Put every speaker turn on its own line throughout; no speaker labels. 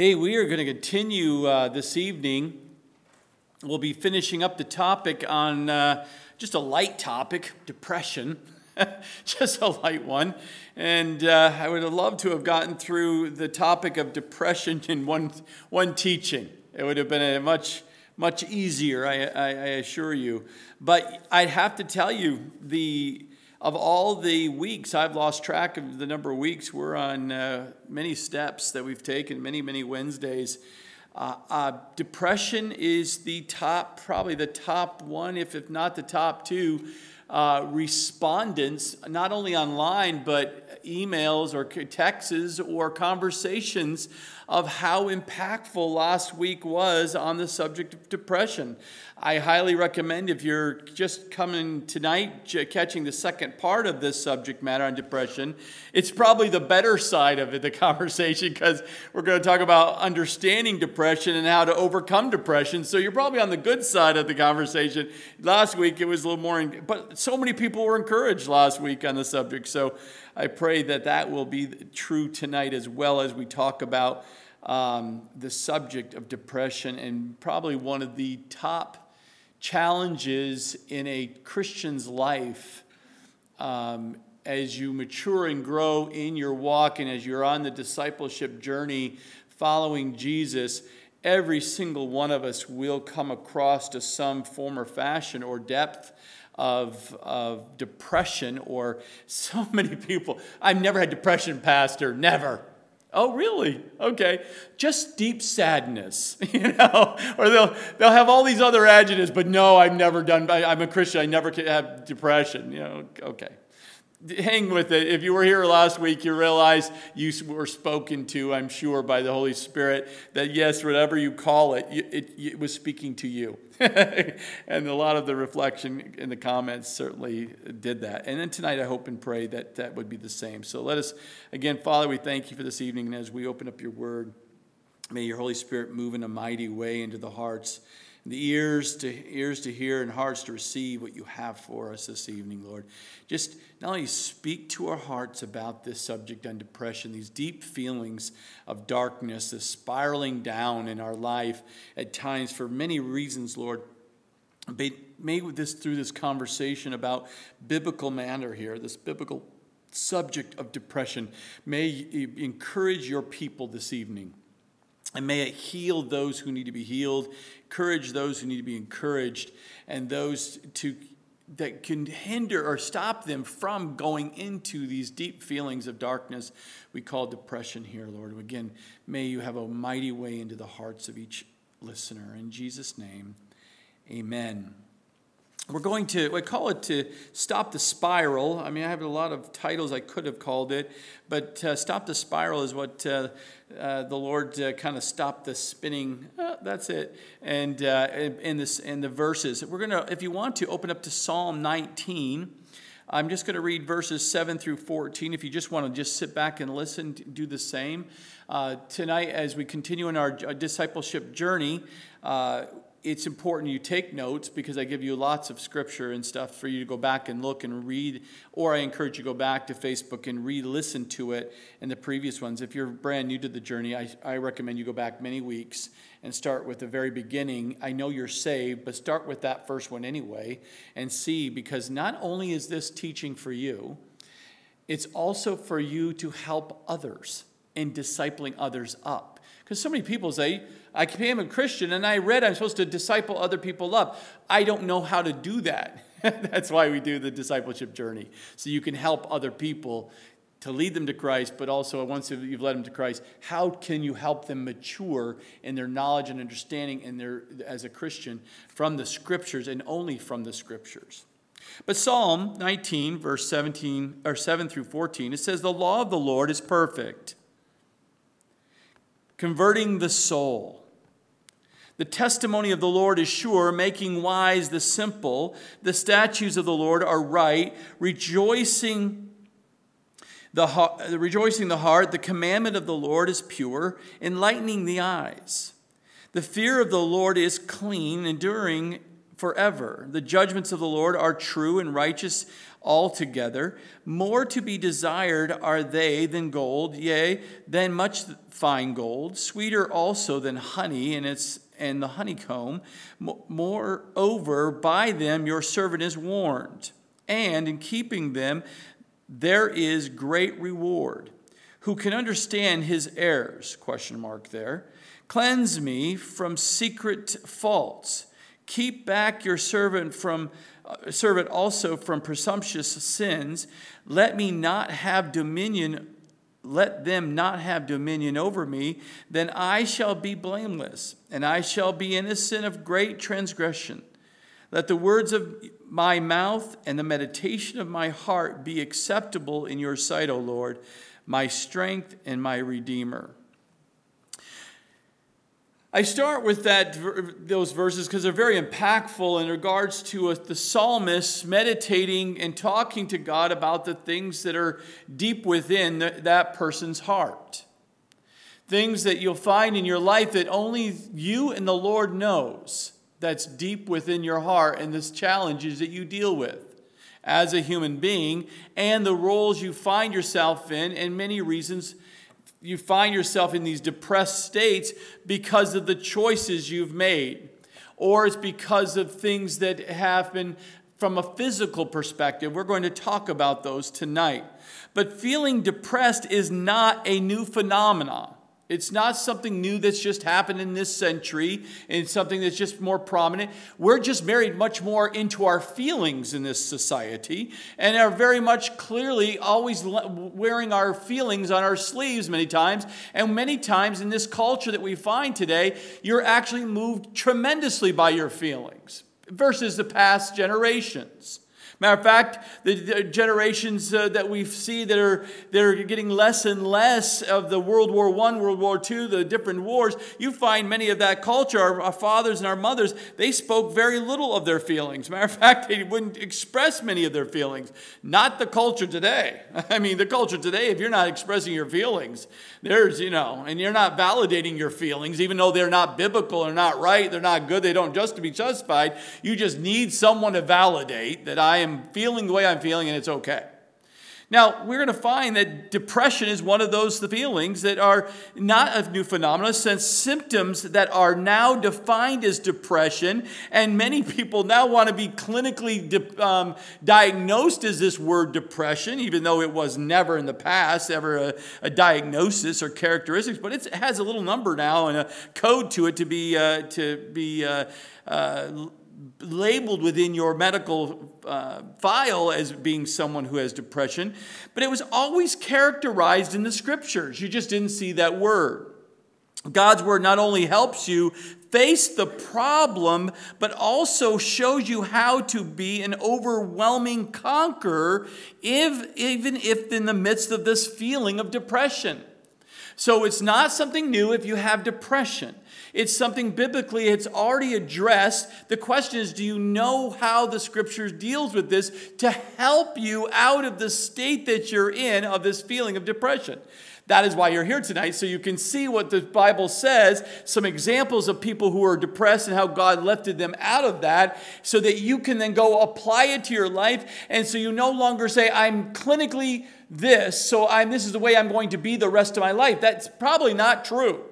Hey, we are going to continue uh, this evening. We'll be finishing up the topic on uh, just a light topic depression, just a light one. And uh, I would have loved to have gotten through the topic of depression in one, one teaching. It would have been a much, much easier, I, I, I assure you. But I'd have to tell you, the of all the weeks, I've lost track of the number of weeks. We're on uh, many steps that we've taken, many, many Wednesdays. Uh, uh, depression is the top, probably the top one, if, if not the top two, uh, respondents, not only online, but emails or texts or conversations of how impactful last week was on the subject of depression. I highly recommend if you're just coming tonight, catching the second part of this subject matter on depression, it's probably the better side of it, the conversation, because we're going to talk about understanding depression and how to overcome depression. So you're probably on the good side of the conversation. Last week it was a little more, but so many people were encouraged last week on the subject. So I pray that that will be true tonight as well as we talk about um, the subject of depression and probably one of the top challenges in a Christian's life um, as you mature and grow in your walk and as you're on the discipleship journey following Jesus, every single one of us will come across to some form or fashion or depth of, of depression or so many people. I've never had depression, Pastor, never. Oh, really? Okay. Just deep sadness, you know, or they'll, they'll have all these other adjectives, but no, I've never done, I, I'm a Christian, I never have depression, you know, okay hang with it. If you were here last week, you realize you were spoken to, I'm sure, by the Holy Spirit, that yes, whatever you call it, it, it was speaking to you. and a lot of the reflection in the comments certainly did that. And then tonight, I hope and pray that that would be the same. So let us, again, Father, we thank you for this evening. And as we open up your word, may your Holy Spirit move in a mighty way into the hearts the ears to ears to hear and hearts to receive what you have for us this evening, Lord. Just not only speak to our hearts about this subject on depression, these deep feelings of darkness, this spiraling down in our life at times for many reasons, Lord. May this through this conversation about biblical manner here, this biblical subject of depression, may encourage your people this evening. And may it heal those who need to be healed, encourage those who need to be encouraged, and those to that can hinder or stop them from going into these deep feelings of darkness we call depression here, Lord. Again, may you have a mighty way into the hearts of each listener. In Jesus' name, amen we're going to we call it to stop the spiral i mean i have a lot of titles i could have called it but uh, stop the spiral is what uh, uh, the lord uh, kind of stopped the spinning uh, that's it. And uh, in this in the verses we're to if you want to open up to psalm 19 i'm just going to read verses 7 through 14 if you just want to just sit back and listen do the same. Tonight as we continue in our discipleship journey it's important you take notes because I give you lots of scripture and stuff for you to go back and look and read, or I encourage you to go back to Facebook and re listen to it and the previous ones. If you're brand new to the journey, I, I recommend you go back many weeks and start with the very beginning. I know you're saved, but start with that first one anyway and see because not only is this teaching for you, it's also for you to help others in discipling others up. Because so many people say, I became a Christian and I read I'm supposed to disciple other people up. I don't know how to do that. That's why we do the discipleship journey. So you can help other people to lead them to Christ, but also once you've led them to Christ, how can you help them mature in their knowledge and understanding in their, as a Christian from the scriptures and only from the scriptures? But Psalm 19, verse 17 or 7 through 14, it says, The law of the Lord is perfect, converting the soul. The testimony of the Lord is sure, making wise the simple. The statutes of the Lord are right, rejoicing the, heart, rejoicing the heart. The commandment of the Lord is pure, enlightening the eyes. The fear of the Lord is clean, enduring forever. The judgments of the Lord are true and righteous altogether. More to be desired are they than gold, yea, than much fine gold, sweeter also than honey and its and the honeycomb. Moreover, by them your servant is warned, and in keeping them there is great reward. Who can understand his errors? Question mark there. Cleanse me from secret faults. Keep back your servant from uh, servant also from presumptuous sins. Let me not have dominion let them not have dominion over me, then I shall be blameless, and I shall be innocent of great transgression. Let the words of my mouth and the meditation of my heart be acceptable in your sight, O Lord, my strength and my redeemer. I start with that, those verses because they're very impactful in regards to uh, the psalmist meditating and talking to God about the things that are deep within that person's heart. Things that you'll find in your life that only you and the Lord knows that's deep within your heart and the challenges that you deal with as a human being and the roles you find yourself in and many reasons you find yourself in these depressed states because of the choices you've made, or it's because of things that happen from a physical perspective. We're going to talk about those tonight. But feeling depressed is not a new phenomenon. It's not something new that's just happened in this century and something that's just more prominent. We're just married much more into our feelings in this society and are very much clearly always wearing our feelings on our sleeves many times. And many times in this culture that we find today, you're actually moved tremendously by your feelings versus the past generations. Matter of fact, the, the generations uh, that we see that are, that are getting less and less of the World War I, World War II, the different wars, you find many of that culture, our, our fathers and our mothers, they spoke very little of their feelings. Matter of fact, they wouldn't express many of their feelings. Not the culture today. I mean, the culture today, if you're not expressing your feelings, there's, you know, and you're not validating your feelings, even though they're not biblical or not right, they're not good, they don't just to be justified. You just need someone to validate that I am am feeling the way I'm feeling and it's okay. Now, we're going to find that depression is one of those feelings that are not a new phenomenon, since symptoms that are now defined as depression, and many people now want to be clinically di- um, diagnosed as this word depression, even though it was never in the past ever a, a diagnosis or characteristics, but it has a little number now and a code to it to be, uh, to be uh, uh, labeled within your medical uh, file as being someone who has depression, but it was always characterized in the scriptures. You just didn't see that word. God's word not only helps you face the problem, but also shows you how to be an overwhelming conqueror, if, even if in the midst of this feeling of depression. So it's not something new if you have depression. It's something biblically it's already addressed. The question is, do you know how the scriptures deals with this to help you out of the state that you're in of this feeling of depression? That is why you're here tonight, so you can see what the Bible says, some examples of people who are depressed and how God lifted them out of that, so that you can then go apply it to your life. And so you no longer say, I'm clinically this, so I'm, this is the way I'm going to be the rest of my life. That's probably not true.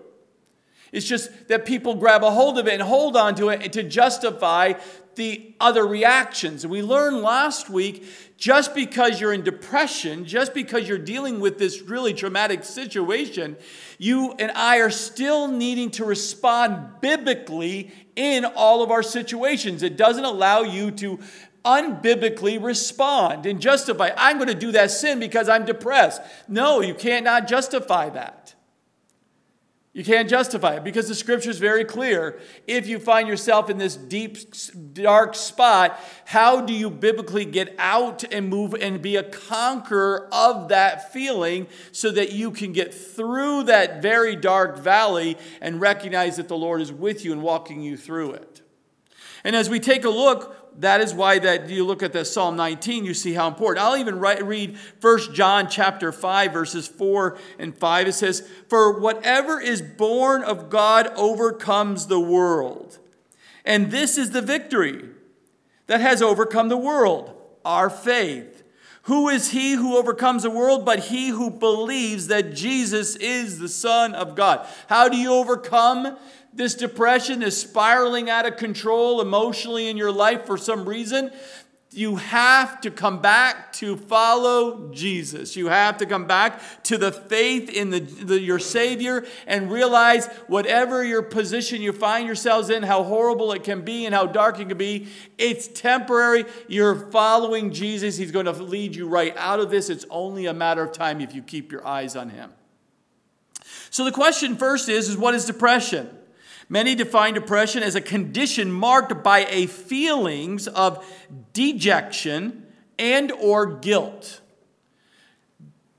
It's just that people grab a hold of it and hold on to it to justify the other reactions. And we learned last week just because you're in depression, just because you're dealing with this really traumatic situation, you and I are still needing to respond biblically in all of our situations. It doesn't allow you to unbiblically respond and justify, I'm going to do that sin because I'm depressed. No, you cannot justify that. You can't justify it because the scripture is very clear. If you find yourself in this deep, dark spot, how do you biblically get out and move and be a conqueror of that feeling so that you can get through that very dark valley and recognize that the Lord is with you and walking you through it? And as we take a look, that is why that you look at the Psalm 19, you see how important. I'll even write, read 1 John chapter 5, verses 4 and 5. It says, For whatever is born of God overcomes the world. And this is the victory that has overcome the world, our faith. Who is he who overcomes the world but he who believes that Jesus is the Son of God? How do you overcome this depression, is spiraling out of control emotionally in your life for some reason? You have to come back to follow Jesus. You have to come back to the faith in the, the, your Savior and realize whatever your position you find yourselves in, how horrible it can be and how dark it can be, it's temporary. You're following Jesus. He's going to lead you right out of this. It's only a matter of time if you keep your eyes on Him. So the question first is, is what is depression? Many define depression as a condition marked by a feelings of dejection and or guilt.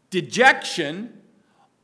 Dejection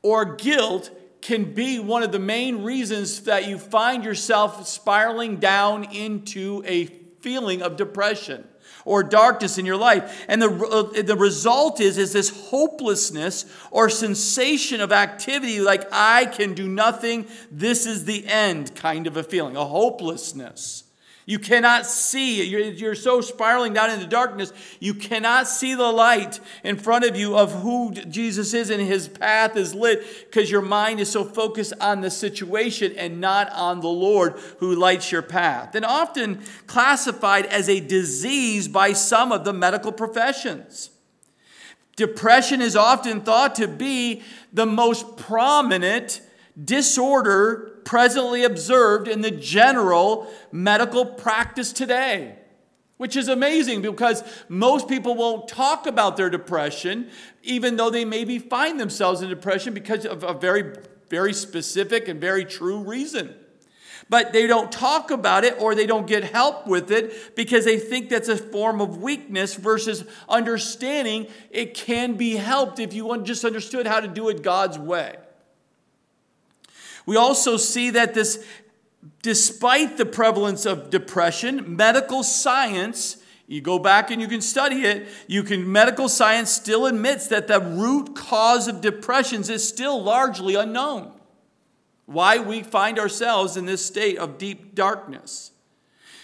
or guilt can be one of the main reasons that you find yourself spiraling down into a feeling of depression or darkness in your life. And the, uh, the result is, is this hopelessness or sensation of activity like, I can do nothing, this is the end kind of a feeling, a hopelessness. You cannot see. You're, you're so spiraling down into darkness. You cannot see the light in front of you of who Jesus is and his path is lit because your mind is so focused on the situation and not on the Lord who lights your path. And often classified as a disease by some of the medical professions. Depression is often thought to be the most prominent disorder presently observed in the general medical practice today. Which is amazing because most people won't talk about their depression, even though they maybe find themselves in depression because of a very, very specific and very true reason. But they don't talk about it or they don't get help with it because they think that's a form of weakness versus understanding it can be helped if you just understood how to do it God's way. We also see that this, despite the prevalence of depression, medical science, you go back and you can study it, you can, medical science still admits that the root cause of depressions is still largely unknown. Why we find ourselves in this state of deep darkness.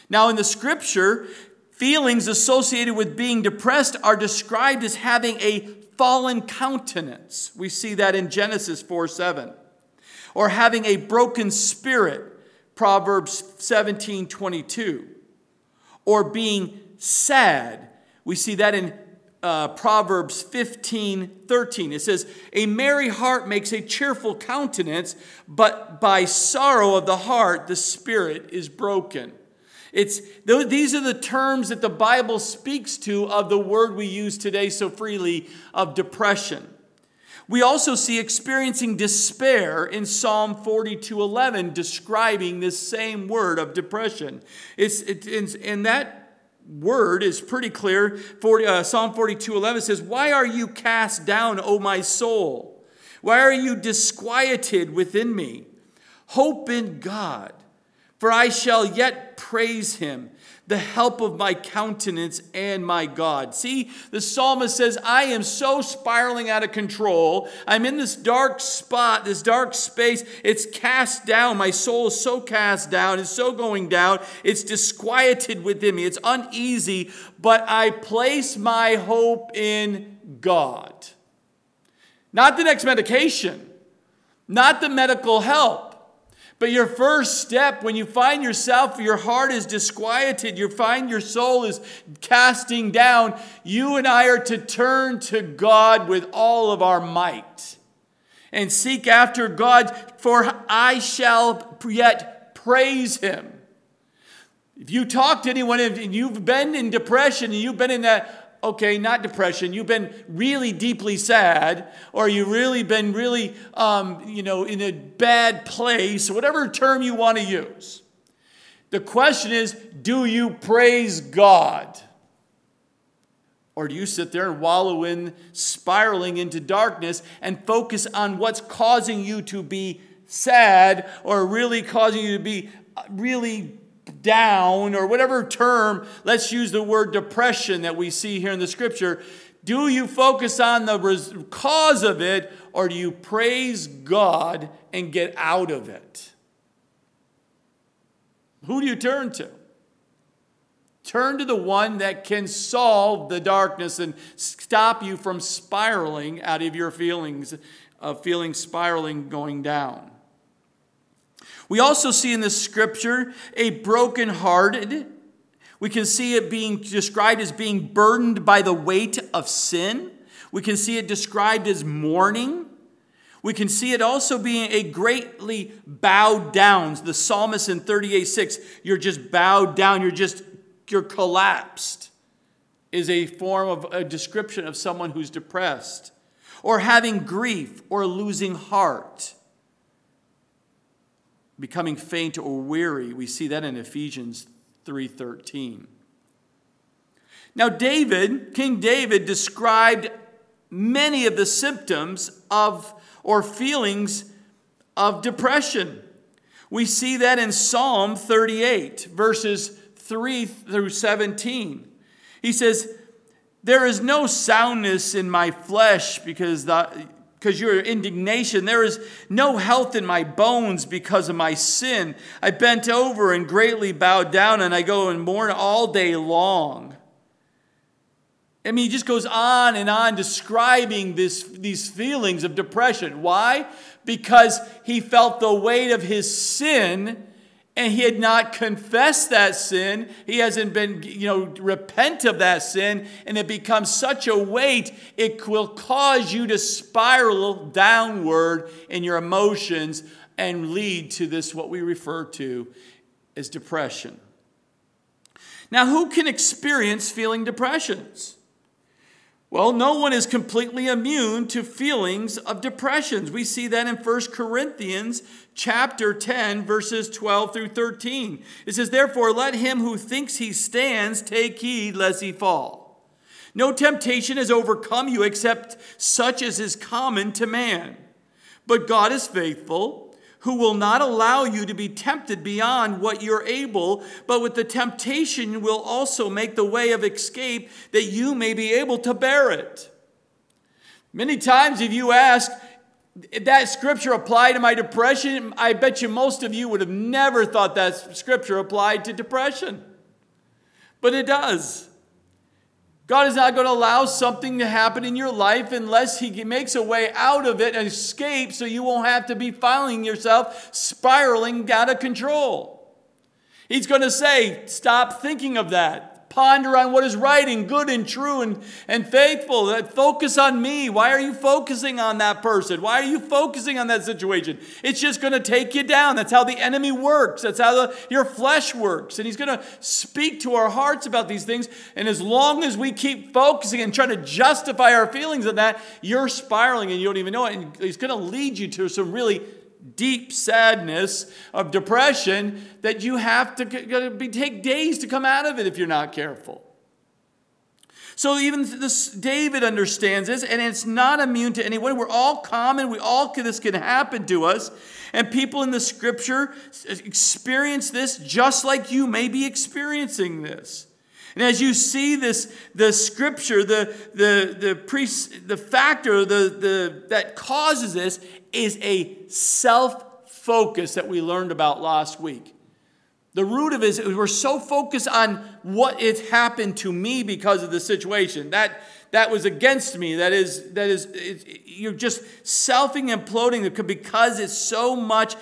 Now, in the scripture, feelings associated with being depressed are described as having a fallen countenance. We see that in Genesis 4 7 or having a broken spirit, Proverbs 17 22, or being sad. We see that in uh, Proverbs 15 13. It says, A merry heart makes a cheerful countenance, but by sorrow of the heart the spirit is broken. It's, these are the terms that the Bible speaks to of the word we use today so freely of depression. We also see experiencing despair in Psalm 42:11 describing this same word of depression. It's, it, and that word is pretty clear. 40, uh, Psalm 42:11 says, "Why are you cast down, O my soul? Why are you disquieted within me? Hope in God, for I shall yet praise him." The help of my countenance and my God. See, the psalmist says, I am so spiraling out of control. I'm in this dark spot, this dark space. It's cast down. My soul is so cast down. It's so going down. It's disquieted within me. It's uneasy, but I place my hope in God. Not the next medication, not the medical help but your first step, when you find yourself, your heart is disquieted, you find your soul is casting down, you and I are to turn to God with all of our might and seek after God, for I shall yet praise him. If you talk to anyone and you've been in depression and you've been in that okay, not depression, you've been really deeply sad, or you've really been really, um, you know, in a bad place, whatever term you want to use. The question is do you praise God? Or do you sit there and wallow in spiraling into darkness and focus on what's causing you to be sad or really causing you to be uh, really down, or whatever term, let's use the word depression that we see here in the scripture. Do you focus on the res- cause of it, or do you praise God and get out of it? Who do you turn to? Turn to the one that can solve the darkness and stop you from spiraling out of your feelings, of feeling spiraling going down. We also see in this scripture a broken-hearted. We can see it being described as being burdened by the weight of sin. We can see it described as mourning. We can see it also being a greatly bowed down. The psalmist in 38 6, you're just bowed down, you're just, you're collapsed, is a form of a description of someone who's depressed, or having grief, or losing heart, becoming faint or weary. We see that in Ephesians 3:13. Now David, King David described many of the symptoms of or feelings of depression. We see that in Psalm 38, verses 3 through 17. He says, There is no soundness in my flesh because because your indignation. There is no health in my bones because of my sin. I bent over and greatly bowed down, and I go and mourn all day long. I mean, he just goes on and on describing this, these feelings of depression. Why? Because he felt the weight of his sin and he had not confessed that sin. He hasn't been, you know, repent of that sin, and it becomes such a weight, it will cause you to spiral downward in your emotions and lead to this, what we refer to as depression. Now, who can experience feeling depressions? Well, no one is completely immune to feelings of depressions. We see that in 1 Corinthians chapter 10 verses 12 through 13. It says, "Therefore let him who thinks he stands take heed lest he fall. No temptation has overcome you except such as is common to man. But God is faithful, who will not allow you to be tempted beyond what you're able, but with the temptation will also make the way of escape that you may be able to bear it. Many times, if you ask, if that scripture applied to my depression, I bet you most of you would have never thought that scripture applied to depression. But it does. God is not going to allow something to happen in your life unless He makes a way out of it and escape so you won't have to be finding yourself spiraling out of control. He's going to say, Stop thinking of that. Ponder on what is right and good and true and, and faithful. Uh, focus on me. Why are you focusing on that person? Why are you focusing on that situation? It's just going to take you down. That's how the enemy works. That's how the, your flesh works. And he's going to speak to our hearts about these things. And as long as we keep focusing and trying to justify our feelings of that, you're spiraling and you don't even know it. And he's going to lead you to some really deep sadness of depression that you have to take days to come out of it if you're not careful. So even this, David understands this, and it's not immune to anyone. We're all common. We all can, this can happen to us, and people in the Scripture experience this just like you may be experiencing this. And as you see this, the scripture, the, the, the, pre, the factor the, the, that causes this is a self focus that we learned about last week. The root of it is we're so focused on what has happened to me because of the situation. That, that was against me. That is, that is you're just selfing imploding because it's so much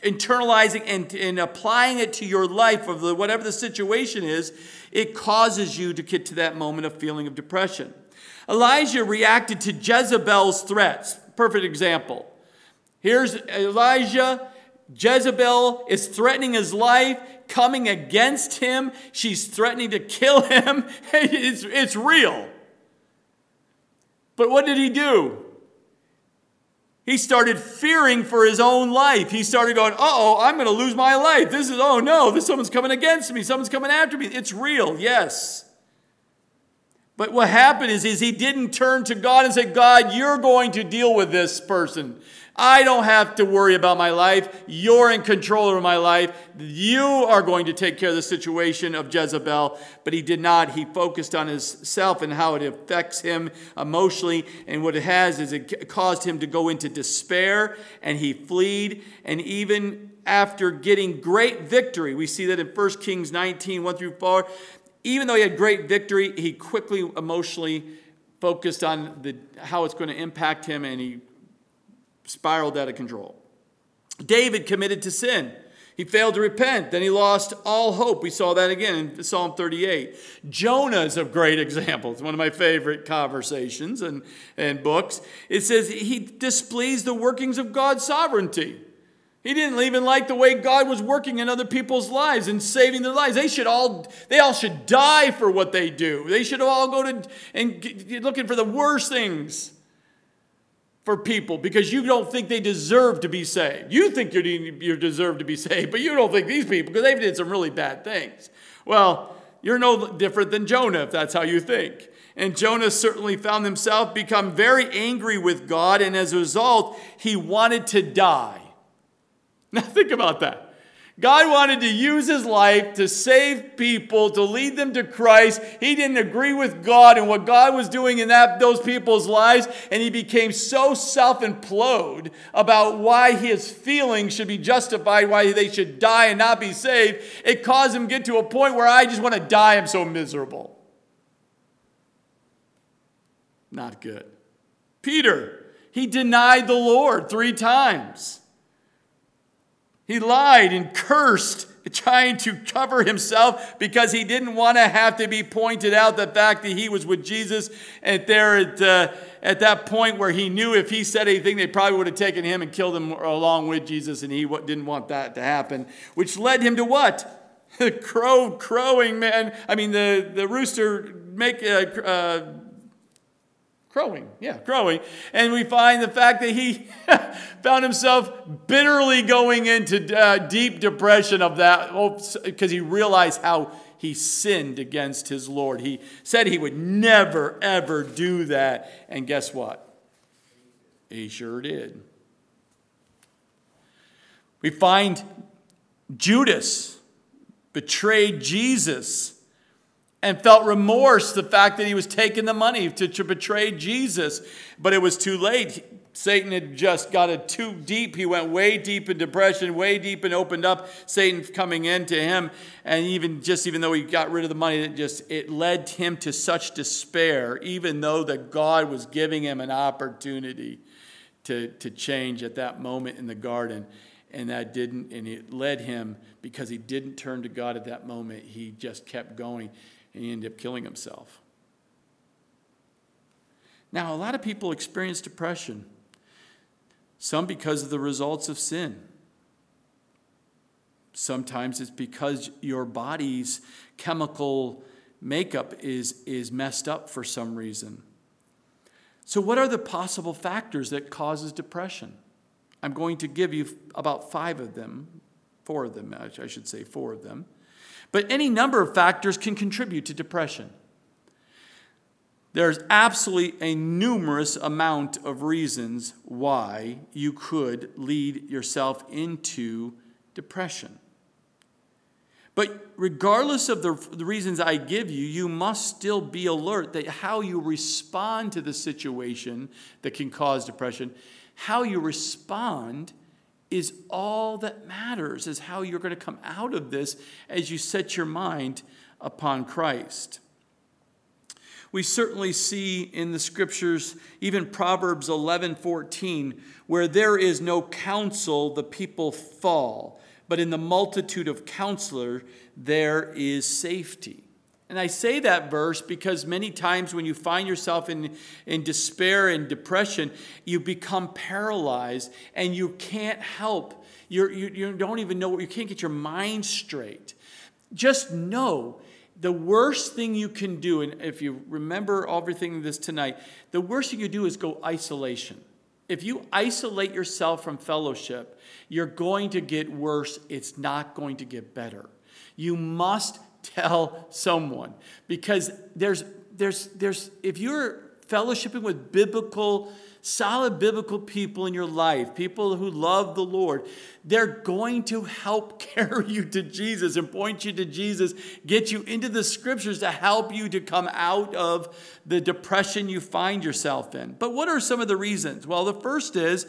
internalizing and, and applying it to your life of the, whatever the situation is, it causes you to get to that moment of feeling of depression. Elijah reacted to Jezebel's threats. Perfect example. Here's Elijah. Jezebel is threatening his life, coming against him. She's threatening to kill him. It's, it's real. But what did he do? He started fearing for his own life. He started going, oh, I'm going to lose my life. This is, oh no, this someone's coming against me. Someone's coming after me. It's real, yes. But what happened is, is he didn't turn to God and say, God, you're going to deal with this person. I don't have to worry about my life. You're in control of my life. You are going to take care of the situation of Jezebel. But he did not. He focused on himself and how it affects him emotionally. And what it has is it caused him to go into despair and he fled. And even after getting great victory, we see that in 1 Kings 19 1 through 4 even though he had great victory, he quickly emotionally focused on the, how it's going to impact him and he spiraled out of control. David committed to sin. He failed to repent. Then he lost all hope. We saw that again in Psalm 38. Jonah is a great example. It's one of my favorite conversations and, and books. It says he displeased the workings of God's sovereignty. He didn't even like the way God was working in other people's lives and saving their lives. They should all they all should die for what they do. They should all go to and looking for the worst things for people because you don't think they deserve to be saved. You think you you deserve to be saved, but you don't think these people because they've did some really bad things. Well, you're no different than Jonah if that's how you think. And Jonah certainly found himself become very angry with God and as a result, he wanted to die. Now, think about that. God wanted to use his life to save people, to lead them to Christ. He didn't agree with God and what God was doing in that, those people's lives, and he became so self implode about why his feelings should be justified, why they should die and not be saved. It caused him to get to a point where I just want to die. I'm so miserable. Not good. Peter, he denied the Lord three times. He lied and cursed, trying to cover himself because he didn't want to have to be pointed out the fact that he was with Jesus. And there at, uh, at that point where he knew if he said anything, they probably would have taken him and killed him along with Jesus, and he didn't want that to happen, which led him to what? The crow crowing, man. I mean, the, the rooster make uh, uh, Crowing, yeah, crowing. And we find the fact that he found himself bitterly going into uh, deep depression of that because he realized how he sinned against his Lord. He said he would never, ever do that. And guess what? He sure did. We find Judas betrayed Jesus and felt remorse the fact that he was taking the money to, to betray Jesus. But it was too late. Satan had just got it too deep. He went way deep in depression, way deep and opened up. Satan coming into him, and even just even though he got rid of the money, it just it led him to such despair. Even though that God was giving him an opportunity to to change at that moment in the garden, and that didn't, and it led him because he didn't turn to God at that moment. He just kept going and he ended up killing himself. Now, a lot of people experience depression, some because of the results of sin. Sometimes it's because your body's chemical makeup is, is messed up for some reason. So, what are the possible factors that causes depression? I'm going to give you about five of them, four of them, I should say, four of them. But any number of factors can contribute to depression. There's absolutely a numerous amount of reasons why you could lead yourself into depression. But regardless of the, the reasons I give you, you must still be alert that how you respond to the situation that can cause depression, how you respond is all that matters, is how you're going to come out of this as you set your mind upon Christ. We certainly see in the scriptures, even Proverbs 11 14, where there is no counsel, the people fall, but in the multitude of counselor, there is safety. And I say that verse because many times when you find yourself in, in despair and depression, you become paralyzed and you can't help. You're, you, you don't even know, you can't get your mind straight. Just know the worst thing you can do, and if you remember everything this tonight, the worst thing you do is go isolation. If you isolate yourself from fellowship, you're going to get worse. It's not going to get better. You must tell someone. Because there's there's there's if you're fellowshipping with biblical solid biblical people in your life people who love the lord they're going to help carry you to jesus and point you to jesus get you into the scriptures to help you to come out of the depression you find yourself in. But what are some of the reasons? Well the first is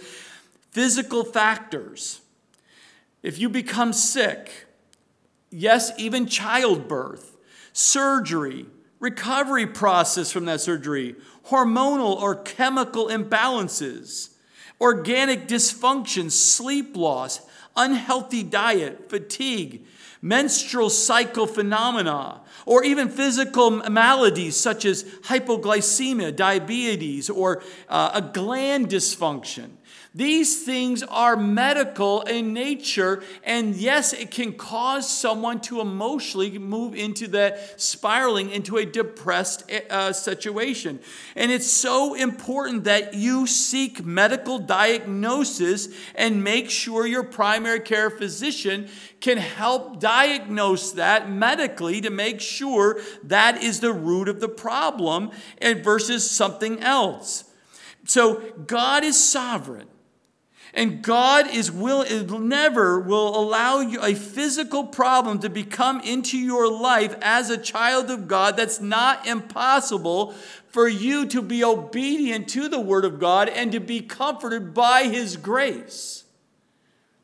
physical factors. If you become sick Yes, even childbirth. surgery, recovery process from that surgery, hormonal or chemical imbalances, organic dysfunction, sleep loss, unhealthy diet, fatigue, menstrual cycle phenomena, or even physical maladies such as hypoglycemia, diabetes, or uh, a gland dysfunction. These things are medical in nature, and yes, it can cause someone to emotionally move into that spiraling into a depressed uh, situation. And it's so important that you seek medical diagnosis and make sure your primary care physician can help diagnose that medically to make sure that is the root of the problem and versus something else. So God is sovereign. And God is will never will allow you a physical problem to become into your life as a child of God. That's not impossible for you to be obedient to the word of God and to be comforted by his grace.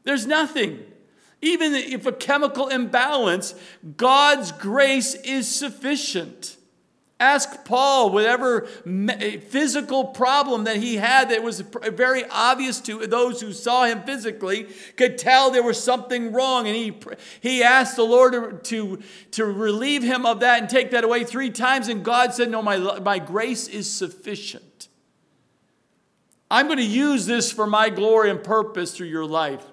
There's nothing. Even if a chemical imbalance, God's grace is sufficient. Ask Paul whatever eh, physical problem that he had that was very obvious to those who saw him physically, could tell there was something wrong. And he, he asked the Lord to, to relieve him of that and take that away three times. And God said, No, my, my grace is sufficient. I'm going to use this for my glory and purpose through your life.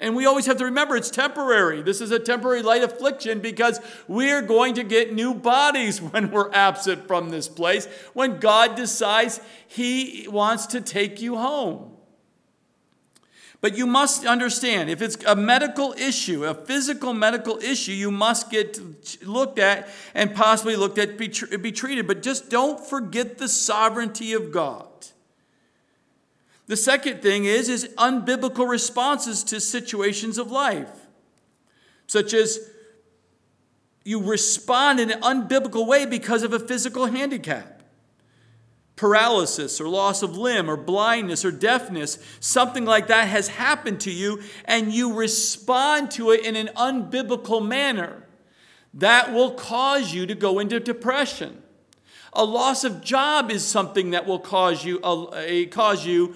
And we always have to remember it's temporary. This is a temporary light affliction because we're going to get new bodies when we're absent from this place, when God decides He wants to take you home. But you must understand if it's a medical issue, a physical medical issue, you must get looked at and possibly looked at, be, be treated. But just don't forget the sovereignty of God. The second thing is, is unbiblical responses to situations of life, such as you respond in an unbiblical way because of a physical handicap, paralysis or loss of limb or blindness or deafness, something like that has happened to you, and you respond to it in an unbiblical manner. That will cause you to go into depression. A loss of job is something that will cause you, cause you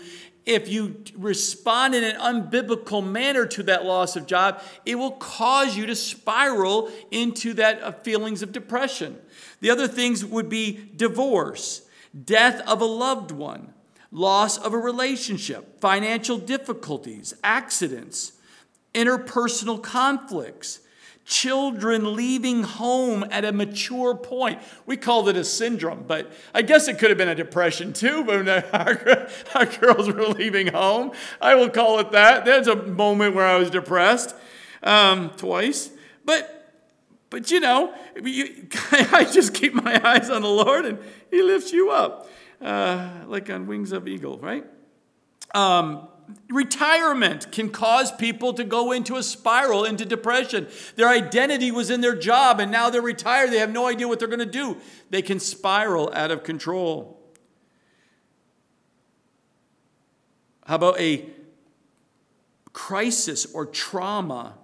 if you respond in an unbiblical manner to that loss of job, it will cause you to spiral into that uh, feelings of depression. The other things would be divorce, death of a loved one, loss of a relationship, financial difficulties, accidents, interpersonal conflicts, children leaving home at a mature point. We called it a syndrome, but I guess it could have been a depression too when our, our girls were leaving home. I will call it that. There's a moment where I was depressed um, twice. But but you know, you, I just keep my eyes on the Lord and He lifts you up uh, like on wings of eagle, right? Um, Retirement can cause people to go into a spiral, into depression. Their identity was in their job, and now they're retired. They have no idea what they're going to do. They can spiral out of control. How about a crisis or trauma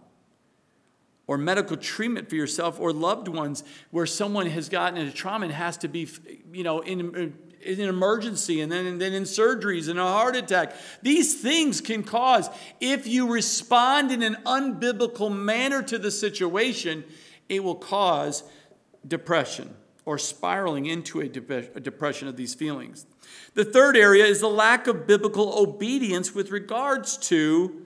or medical treatment for yourself or loved ones where someone has gotten into trauma and has to be, you know, in, in an emergency and then, and then in surgeries and a heart attack. These things can cause, if you respond in an unbiblical manner to the situation, it will cause depression or spiraling into a, a depression of these feelings. The third area is the lack of biblical obedience with regards to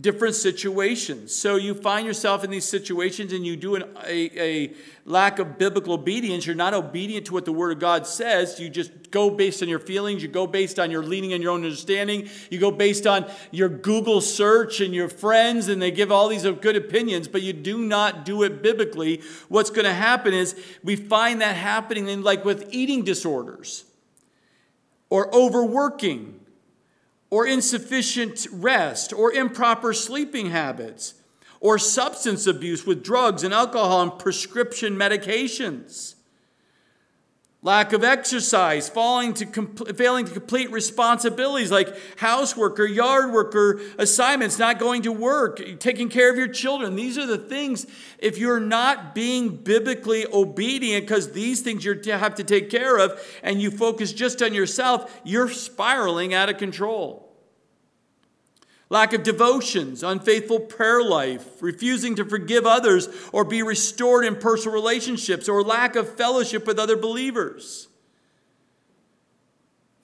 different situations. So you find yourself in these situations and you do an, a, a lack of biblical obedience. You're not obedient to what the Word of God says. You just go based on your feelings. You go based on your leaning and your own understanding. You go based on your Google search and your friends, and they give all these good opinions, but you do not do it biblically. What's going to happen is we find that happening in, like with eating disorders or overworking or insufficient rest, or improper sleeping habits, or substance abuse with drugs and alcohol and prescription medications. Lack of exercise, falling to failing to complete responsibilities like housework or yard work or assignments, not going to work, taking care of your children. These are the things, if you're not being biblically obedient, because these things you have to take care of, and you focus just on yourself, you're spiraling out of control lack of devotions, unfaithful prayer life, refusing to forgive others or be restored in personal relationships, or lack of fellowship with other believers.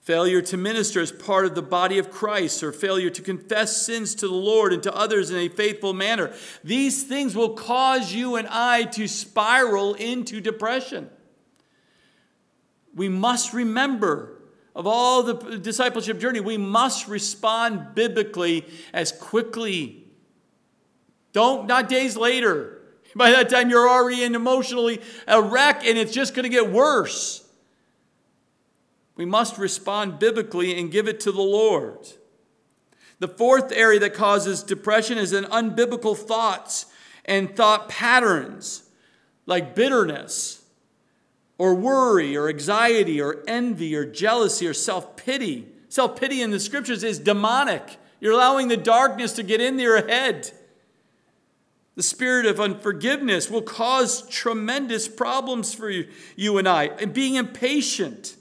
Failure to minister as part of the body of Christ, or failure to confess sins to the Lord and to others in a faithful manner. These things will cause you and I to spiral into depression. We must remember of all the discipleship journey, we must respond biblically as quickly. Don't, not days later. By that time, you're already in emotionally a wreck and it's just going to get worse. We must respond biblically and give it to the Lord. The fourth area that causes depression is an unbiblical thoughts and thought patterns like bitterness, or worry or anxiety or envy or jealousy or self pity. Self pity in the scriptures is demonic. You're allowing the darkness to get in your head. The spirit of unforgiveness will cause tremendous problems for you, you and I. And being impatient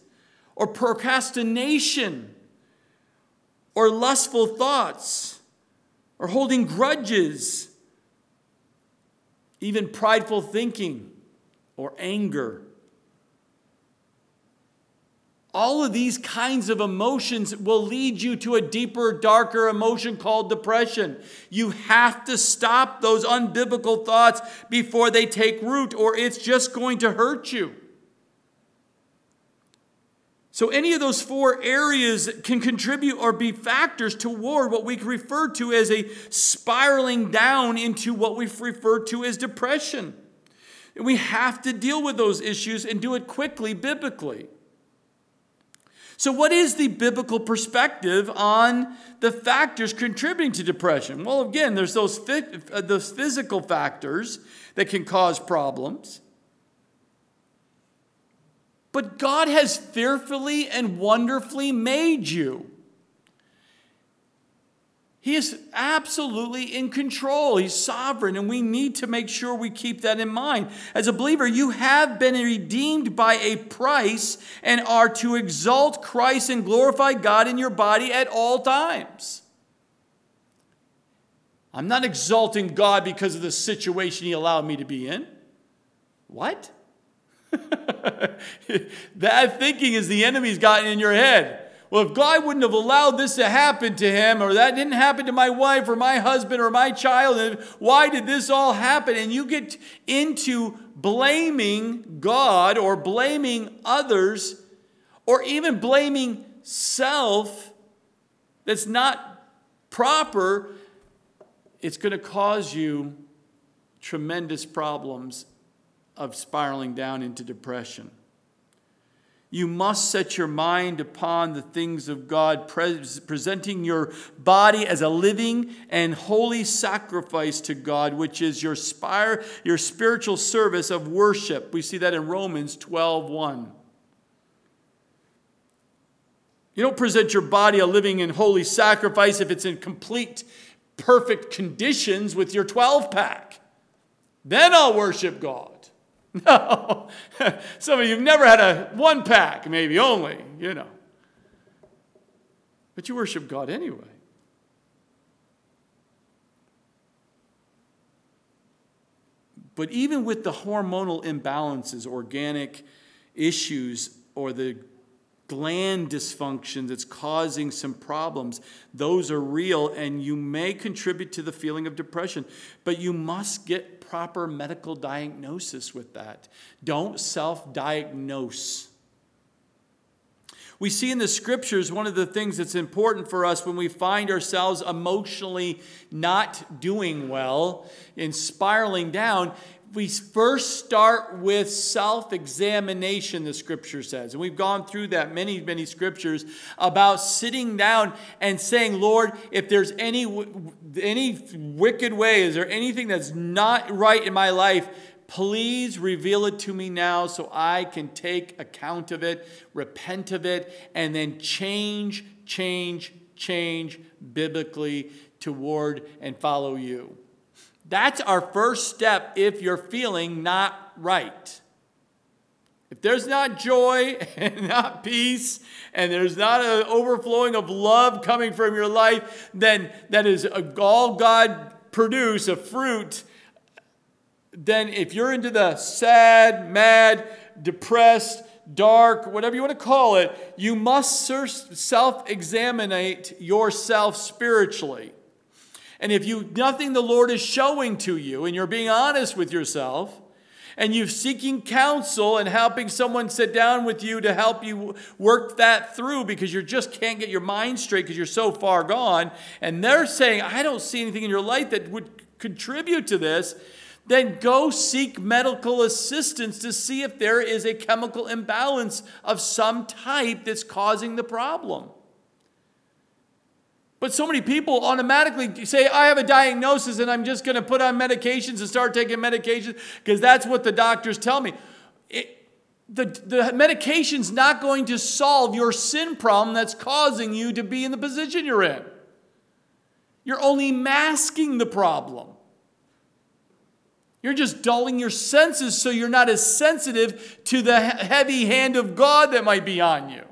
or procrastination or lustful thoughts or holding grudges, even prideful thinking or anger all of these kinds of emotions will lead you to a deeper, darker emotion called depression. You have to stop those unbiblical thoughts before they take root, or it's just going to hurt you. So, any of those four areas can contribute or be factors toward what we refer to as a spiraling down into what we refer to as depression. And we have to deal with those issues and do it quickly, biblically. So, what is the biblical perspective on the factors contributing to depression? Well, again, there's those, uh, those physical factors that can cause problems. But God has fearfully and wonderfully made you. He is absolutely in control. He's sovereign, and we need to make sure we keep that in mind. As a believer, you have been redeemed by a price and are to exalt Christ and glorify God in your body at all times. I'm not exalting God because of the situation He allowed me to be in. What? that thinking is the enemy's gotten in your head well, if God wouldn't have allowed this to happen to him, or that didn't happen to my wife, or my husband, or my child, why did this all happen? And you get into blaming God or blaming others, or even blaming self that's not proper, it's going to cause you tremendous problems of spiraling down into depression. You must set your mind upon the things of God, presenting your body as a living and holy sacrifice to God, which is your, spire, your spiritual service of worship. We see that in Romans 12 1. You don't present your body a living and holy sacrifice if it's in complete, perfect conditions with your 12 pack. Then I'll worship God. No. Some of you have never had a one pack, maybe only, you know. But you worship God anyway. But even with the hormonal imbalances, organic issues, or the gland dysfunction that's causing some problems, those are real and you may contribute to the feeling of depression. But you must get proper medical diagnosis with that. Don't self diagnose. We see in the scriptures one of the things that's important for us when we find ourselves emotionally not doing well and spiraling down we first start with self examination, the scripture says. And we've gone through that many, many scriptures about sitting down and saying, Lord, if there's any, any wicked way, is there anything that's not right in my life? Please reveal it to me now so I can take account of it, repent of it, and then change, change, change biblically toward and follow you. That's our first step if you're feeling not right. If there's not joy and not peace, and there's not an overflowing of love coming from your life, then that is all God produce, a fruit. Then if you're into the sad, mad, depressed, dark, whatever you want to call it, you must self examine yourself spiritually. And if you nothing the Lord is showing to you and you're being honest with yourself, and you're seeking counsel and helping someone sit down with you to help you work that through because you just can't get your mind straight because you're so far gone, and they're saying, I don't see anything in your life that would contribute to this, then go seek medical assistance to see if there is a chemical imbalance of some type that's causing the problem. But so many people automatically say, I have a diagnosis and I'm just going to put on medications and start taking medications because that's what the doctors tell me. It, the, the medication's not going to solve your sin problem that's causing you to be in the position you're in. You're only masking the problem. You're just dulling your senses so you're not as sensitive to the heavy hand of God that might be on you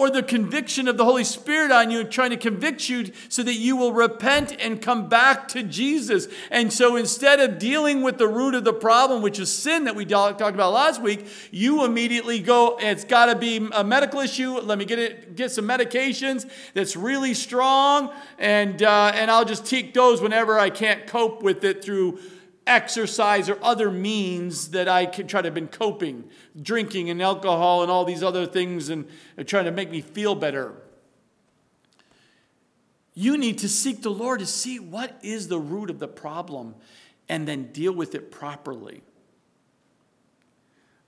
or the conviction of the Holy Spirit on you, trying to convict you so that you will repent and come back to Jesus. And so instead of dealing with the root of the problem, which is sin that we talked about last week, you immediately go, it's got to be a medical issue. Let me get it, get some medications that's really strong, and, uh, and I'll just take those whenever I can't cope with it through exercise or other means that I can try to have been coping, drinking and alcohol and all these other things and trying to make me feel better. You need to seek the Lord to see what is the root of the problem and then deal with it properly.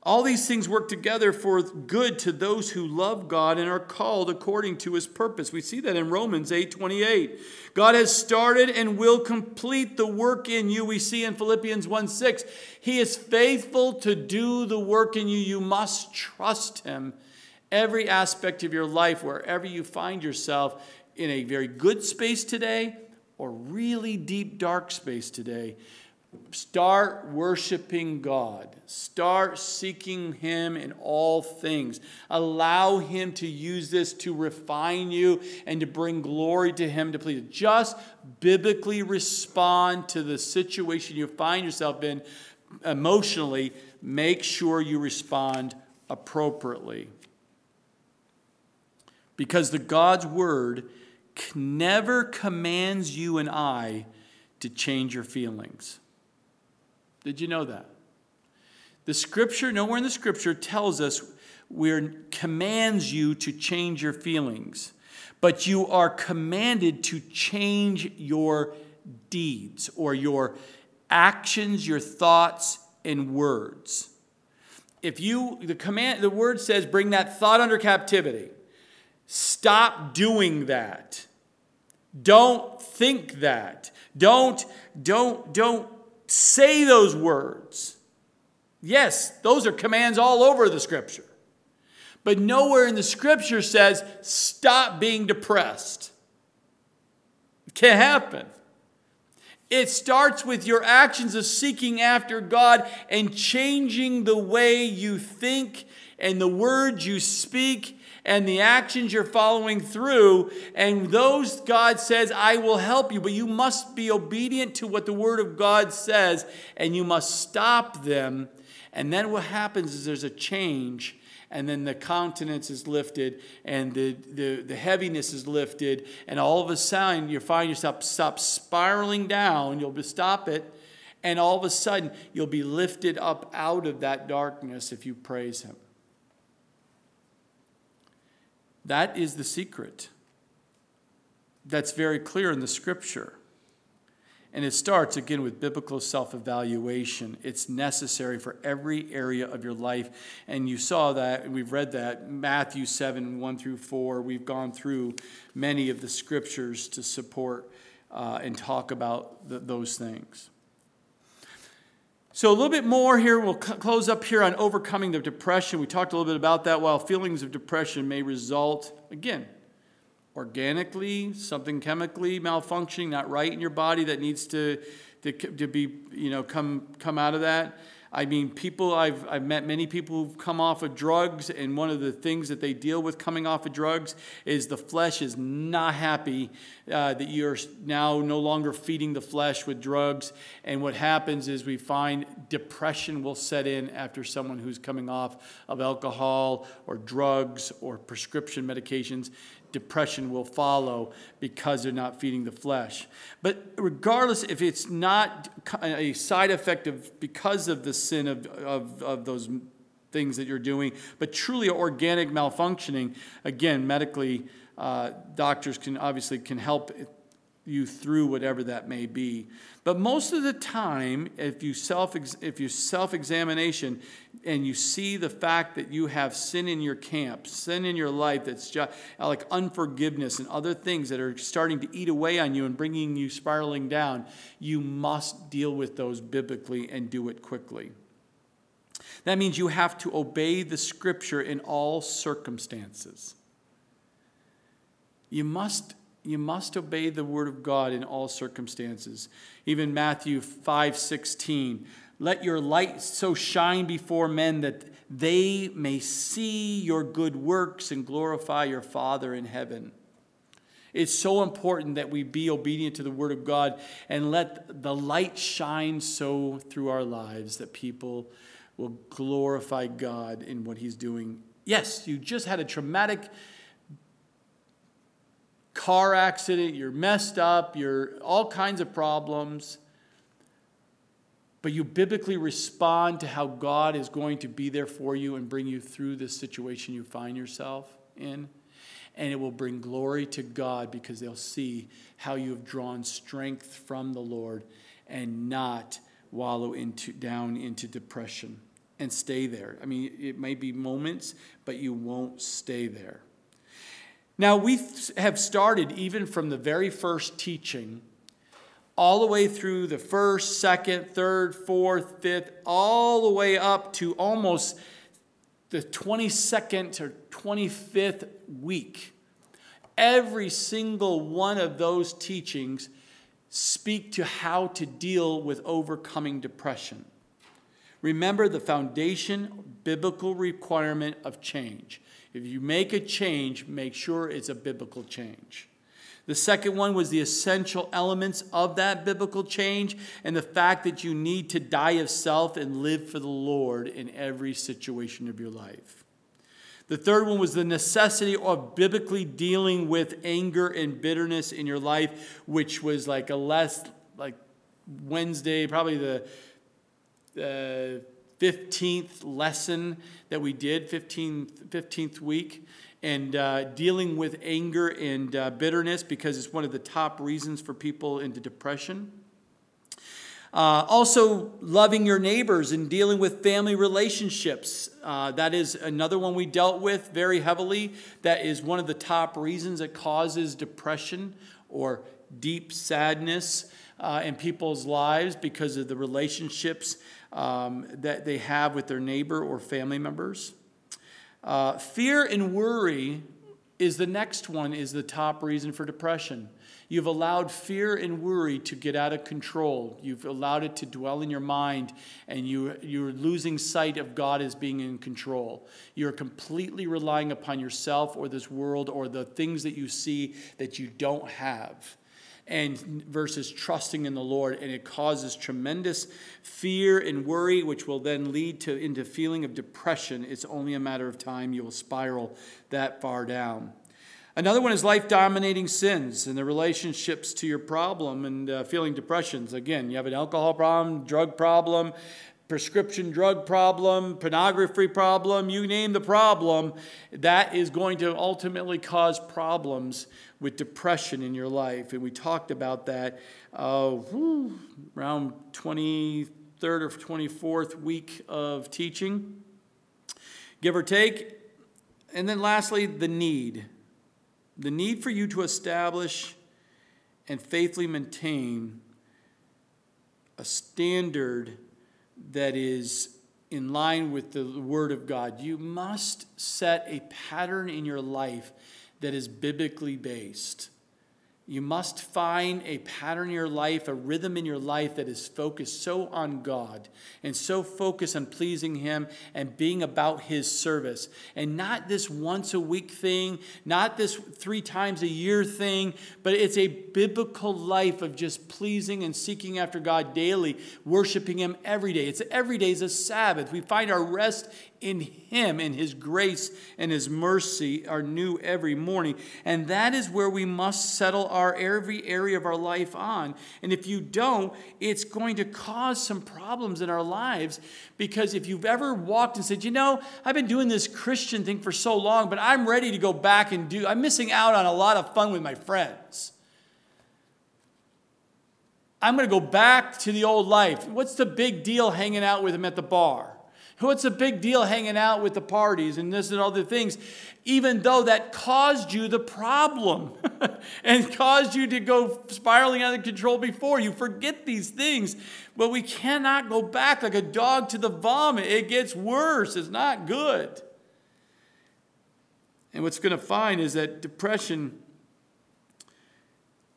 All these things work together for good to those who love God and are called according to his purpose. We see that in Romans 8 28. God has started and will complete the work in you. We see in Philippians 1 6. He is faithful to do the work in you. You must trust him. Every aspect of your life, wherever you find yourself, in a very good space today or really deep, dark space today, Start worshiping God. Start seeking Him in all things. Allow Him to use this to refine you and to bring glory to Him to please. Just biblically respond to the situation you find yourself in emotionally. Make sure you respond appropriately. Because the God's Word never commands you and I to change your feelings. Did you know that? The scripture, nowhere in the scripture tells us where commands you to change your feelings, but you are commanded to change your deeds or your actions, your thoughts, and words. If you, the command, the word says, bring that thought under captivity. Stop doing that. Don't think that. Don't, don't, don't say those words. Yes, those are commands all over the scripture. But nowhere in the scripture says, stop being depressed. It can't happen. It starts with your actions of seeking after God and changing the way you think and the words you speak and the actions you're following through. And those God says, I will help you, but you must be obedient to what the Word of God says, and you must stop them. And then what happens is there's a change and then the countenance is lifted and the, the, the heaviness is lifted and all of a sudden you find yourself stop spiraling down you'll stop it and all of a sudden you'll be lifted up out of that darkness if you praise him that is the secret. That's very clear in the scripture. And it starts again with biblical self evaluation. It's necessary for every area of your life. And you saw that, we've read that, Matthew 7 1 through 4. We've gone through many of the scriptures to support uh, and talk about those things. So, a little bit more here. We'll close up here on overcoming the depression. We talked a little bit about that. While feelings of depression may result, again, organically, something chemically malfunctioning, not right in your body that needs to, to, to be, you know, come, come out of that. I mean, people, I've, I've met many people who've come off of drugs, and one of the things that they deal with coming off of drugs is the flesh is not happy uh, that you're now no longer feeding the flesh with drugs. And what happens is we find depression will set in after someone who's coming off of alcohol or drugs or prescription medications depression will follow because they're not feeding the flesh. But regardless, if it's not a side effect of because of the sin of, of, of those things that you're doing, but truly organic malfunctioning, again, medically, uh, doctors can obviously can help you through whatever that may be. But most of the time, if you self if you self examination and you see the fact that you have sin in your camp, sin in your life that's just like unforgiveness and other things that are starting to eat away on you and bringing you spiraling down, you must deal with those biblically and do it quickly. That means you have to obey the scripture in all circumstances. You must you must obey the word of God in all circumstances. Even Matthew 5:16, let your light so shine before men that they may see your good works and glorify your Father in heaven. It's so important that we be obedient to the word of God and let the light shine so through our lives that people will glorify God in what he's doing. Yes, you just had a traumatic car accident, you're messed up, you're all kinds of problems. But you biblically respond to how God is going to be there for you and bring you through this situation you find yourself in. And it will bring glory to God because they'll see how you have drawn strength from the Lord and not wallow into, down into depression and stay there. I mean, it may be moments, but you won't stay there. Now, we have started even from the very first teaching, all the way through the first, second, third, fourth, fifth, all the way up to almost the 22nd or 25th week. Every single one of those teachings speak to how to deal with overcoming depression. Remember the foundation biblical requirement of change. If you make a change, make sure it's a biblical change. The second one was the essential elements of that biblical change and the fact that you need to die of self and live for the Lord in every situation of your life. The third one was the necessity of biblically dealing with anger and bitterness in your life, which was like a less like Wednesday, probably the uh, 15th lesson that we did, 15th, 15th week, and uh, dealing with anger and uh, bitterness because it's one of the top reasons for people into depression. Uh, also, loving your neighbors and dealing with family relationships. Uh, that is another one we dealt with very heavily. That is one of the top reasons that causes depression or deep sadness uh, in people's lives because of the relationships um, that they have with their neighbor or family members. Uh, fear and worry is the next one is the top reason for depression. You've allowed fear and worry to get out of control. You've allowed it to dwell in your mind and you, you're losing sight of god as being in control. You're completely relying upon yourself or this world or the things that you see that you don't have and versus trusting in the Lord. And it causes tremendous fear and worry, which will then lead to into feeling of depression. It's only a matter of time you will spiral that far down. Another one is life dominating sins and the relationships to your problem and uh, feeling depressions. Again, you have an alcohol problem, drug problem, prescription drug problem, pornography problem, you name the problem, that is going to ultimately cause problems with depression in your life. And we talked about that uh, whew, around 23rd or 24th week of teaching, give or take. And then lastly, the need. The need for you to establish and faithfully maintain a standard that is in line with the Word of God. You must set a pattern in your life that is biblically based. You must find a pattern in your life, a rhythm in your life that is focused so on God and so focused on pleasing Him and being about His service. And not this once a week thing, not this three times a year thing, but it's a biblical life of just pleasing and seeking after God daily, worshiping Him every day. It's every day is a Sabbath. We find our rest in Him, in His grace and His mercy are new every morning. And that is where we must settle our every area of our life on. And if you don't, it's going to cause some problems in our lives because if you've ever walked and said, you know, I've been doing this Christian thing for so long, but I'm ready to go back and do, I'm missing out on a lot of fun with my friends. I'm going to go back to the old life. What's the big deal hanging out with him at the bar? What's a big deal hanging out with the parties and this and the things? Even though that caused you the problem and caused you to go spiraling out of control before. You forget these things. But we cannot go back like a dog to the vomit. It gets worse. It's not good. And what's going to find is that depression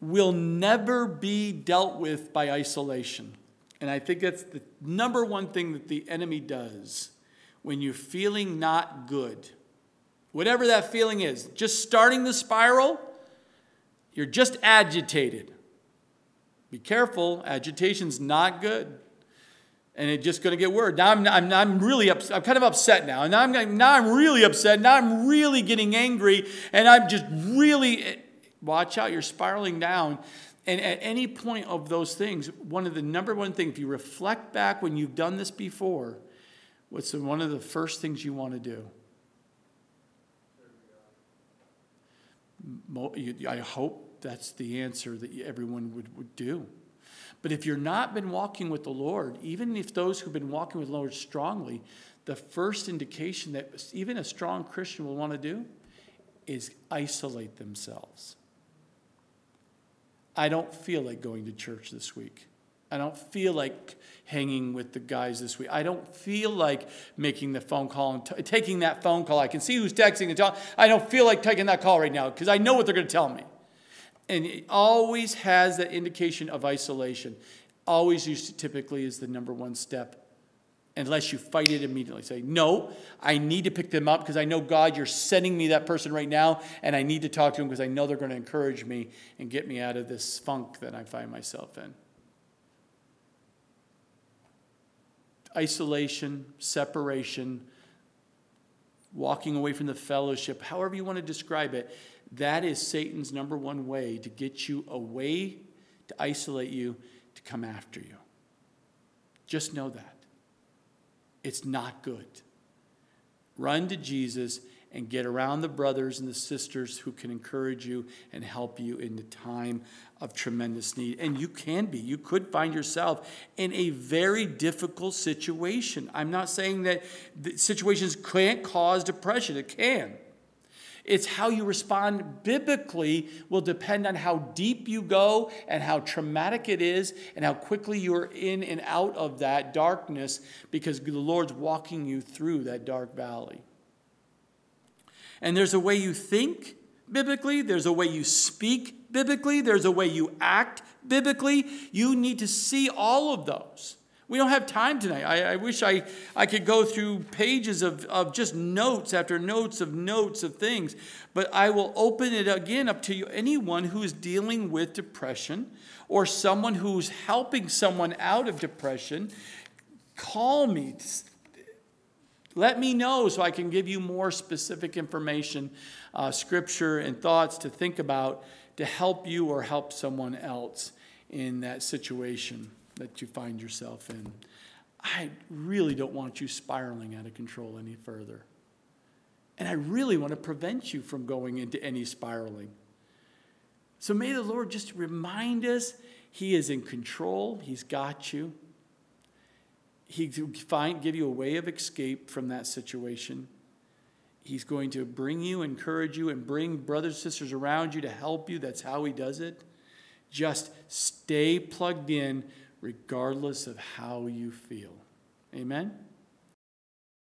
will never be dealt with by isolation. And I think that's the number one thing that the enemy does when you're feeling not good. Whatever that feeling is, just starting the spiral, you're just agitated. Be careful, agitation's not good. And it's just going to get worse. Now I'm, I'm, I'm really upset. I'm kind of upset now. And now I'm, now I'm really upset. Now I'm really getting angry. And I'm just really, eh, watch out, you're spiraling down. And at any point of those things, one of the number one things, if you reflect back when you've done this before, what's the, one of the first things you want to do? I hope that's the answer that everyone would, would do. But if you're not been walking with the Lord, even if those who've been walking with the Lord strongly, the first indication that even a strong Christian will want to do is isolate themselves. I don't feel like going to church this week. I don't feel like hanging with the guys this week. I don't feel like making the phone call and t- taking that phone call. I can see who's texting and talking. I don't feel like taking that call right now because I know what they're going to tell me. And it always has that indication of isolation. Always used to typically is the number one step unless you fight it immediately. Say, no, I need to pick them up because I know, God, you're sending me that person right now, and I need to talk to them because I know they're going to encourage me and get me out of this funk that I find myself in. Isolation, separation, walking away from the fellowship, however you want to describe it, that is Satan's number one way to get you away, to isolate you, to come after you. Just know that. It's not good. Run to Jesus and get around the brothers and the sisters who can encourage you and help you in the time of tremendous need. And you can be, you could find yourself in a very difficult situation. I'm not saying that situations can't cause depression, it can. It's how you respond biblically will depend on how deep you go and how traumatic it is and how quickly you're in and out of that darkness because the Lord's walking you through that dark valley. And there's a way you think biblically, there's a way you speak biblically, there's a way you act biblically. You need to see all of those. We don't have time tonight. I, I, wish I, I could go through pages of, of just notes after notes of notes of things, but I will open it again up to you, anyone who is dealing with depression or someone who's helping someone out of depression. Call me. Let me know so I can give you more specific information, uh, scripture, and thoughts to think about to help you or help someone else in that situation that you find yourself in. I really don't want you spiraling out of control any further. And I really want to prevent you from going into any spiraling. So may the Lord just remind us He is in control, He's got you. He find, give you a way of escape from that situation. He's going to bring you, encourage you, and bring brothers and sisters around you to help you. That's how He does it. Just stay plugged in regardless of how you feel. Amen?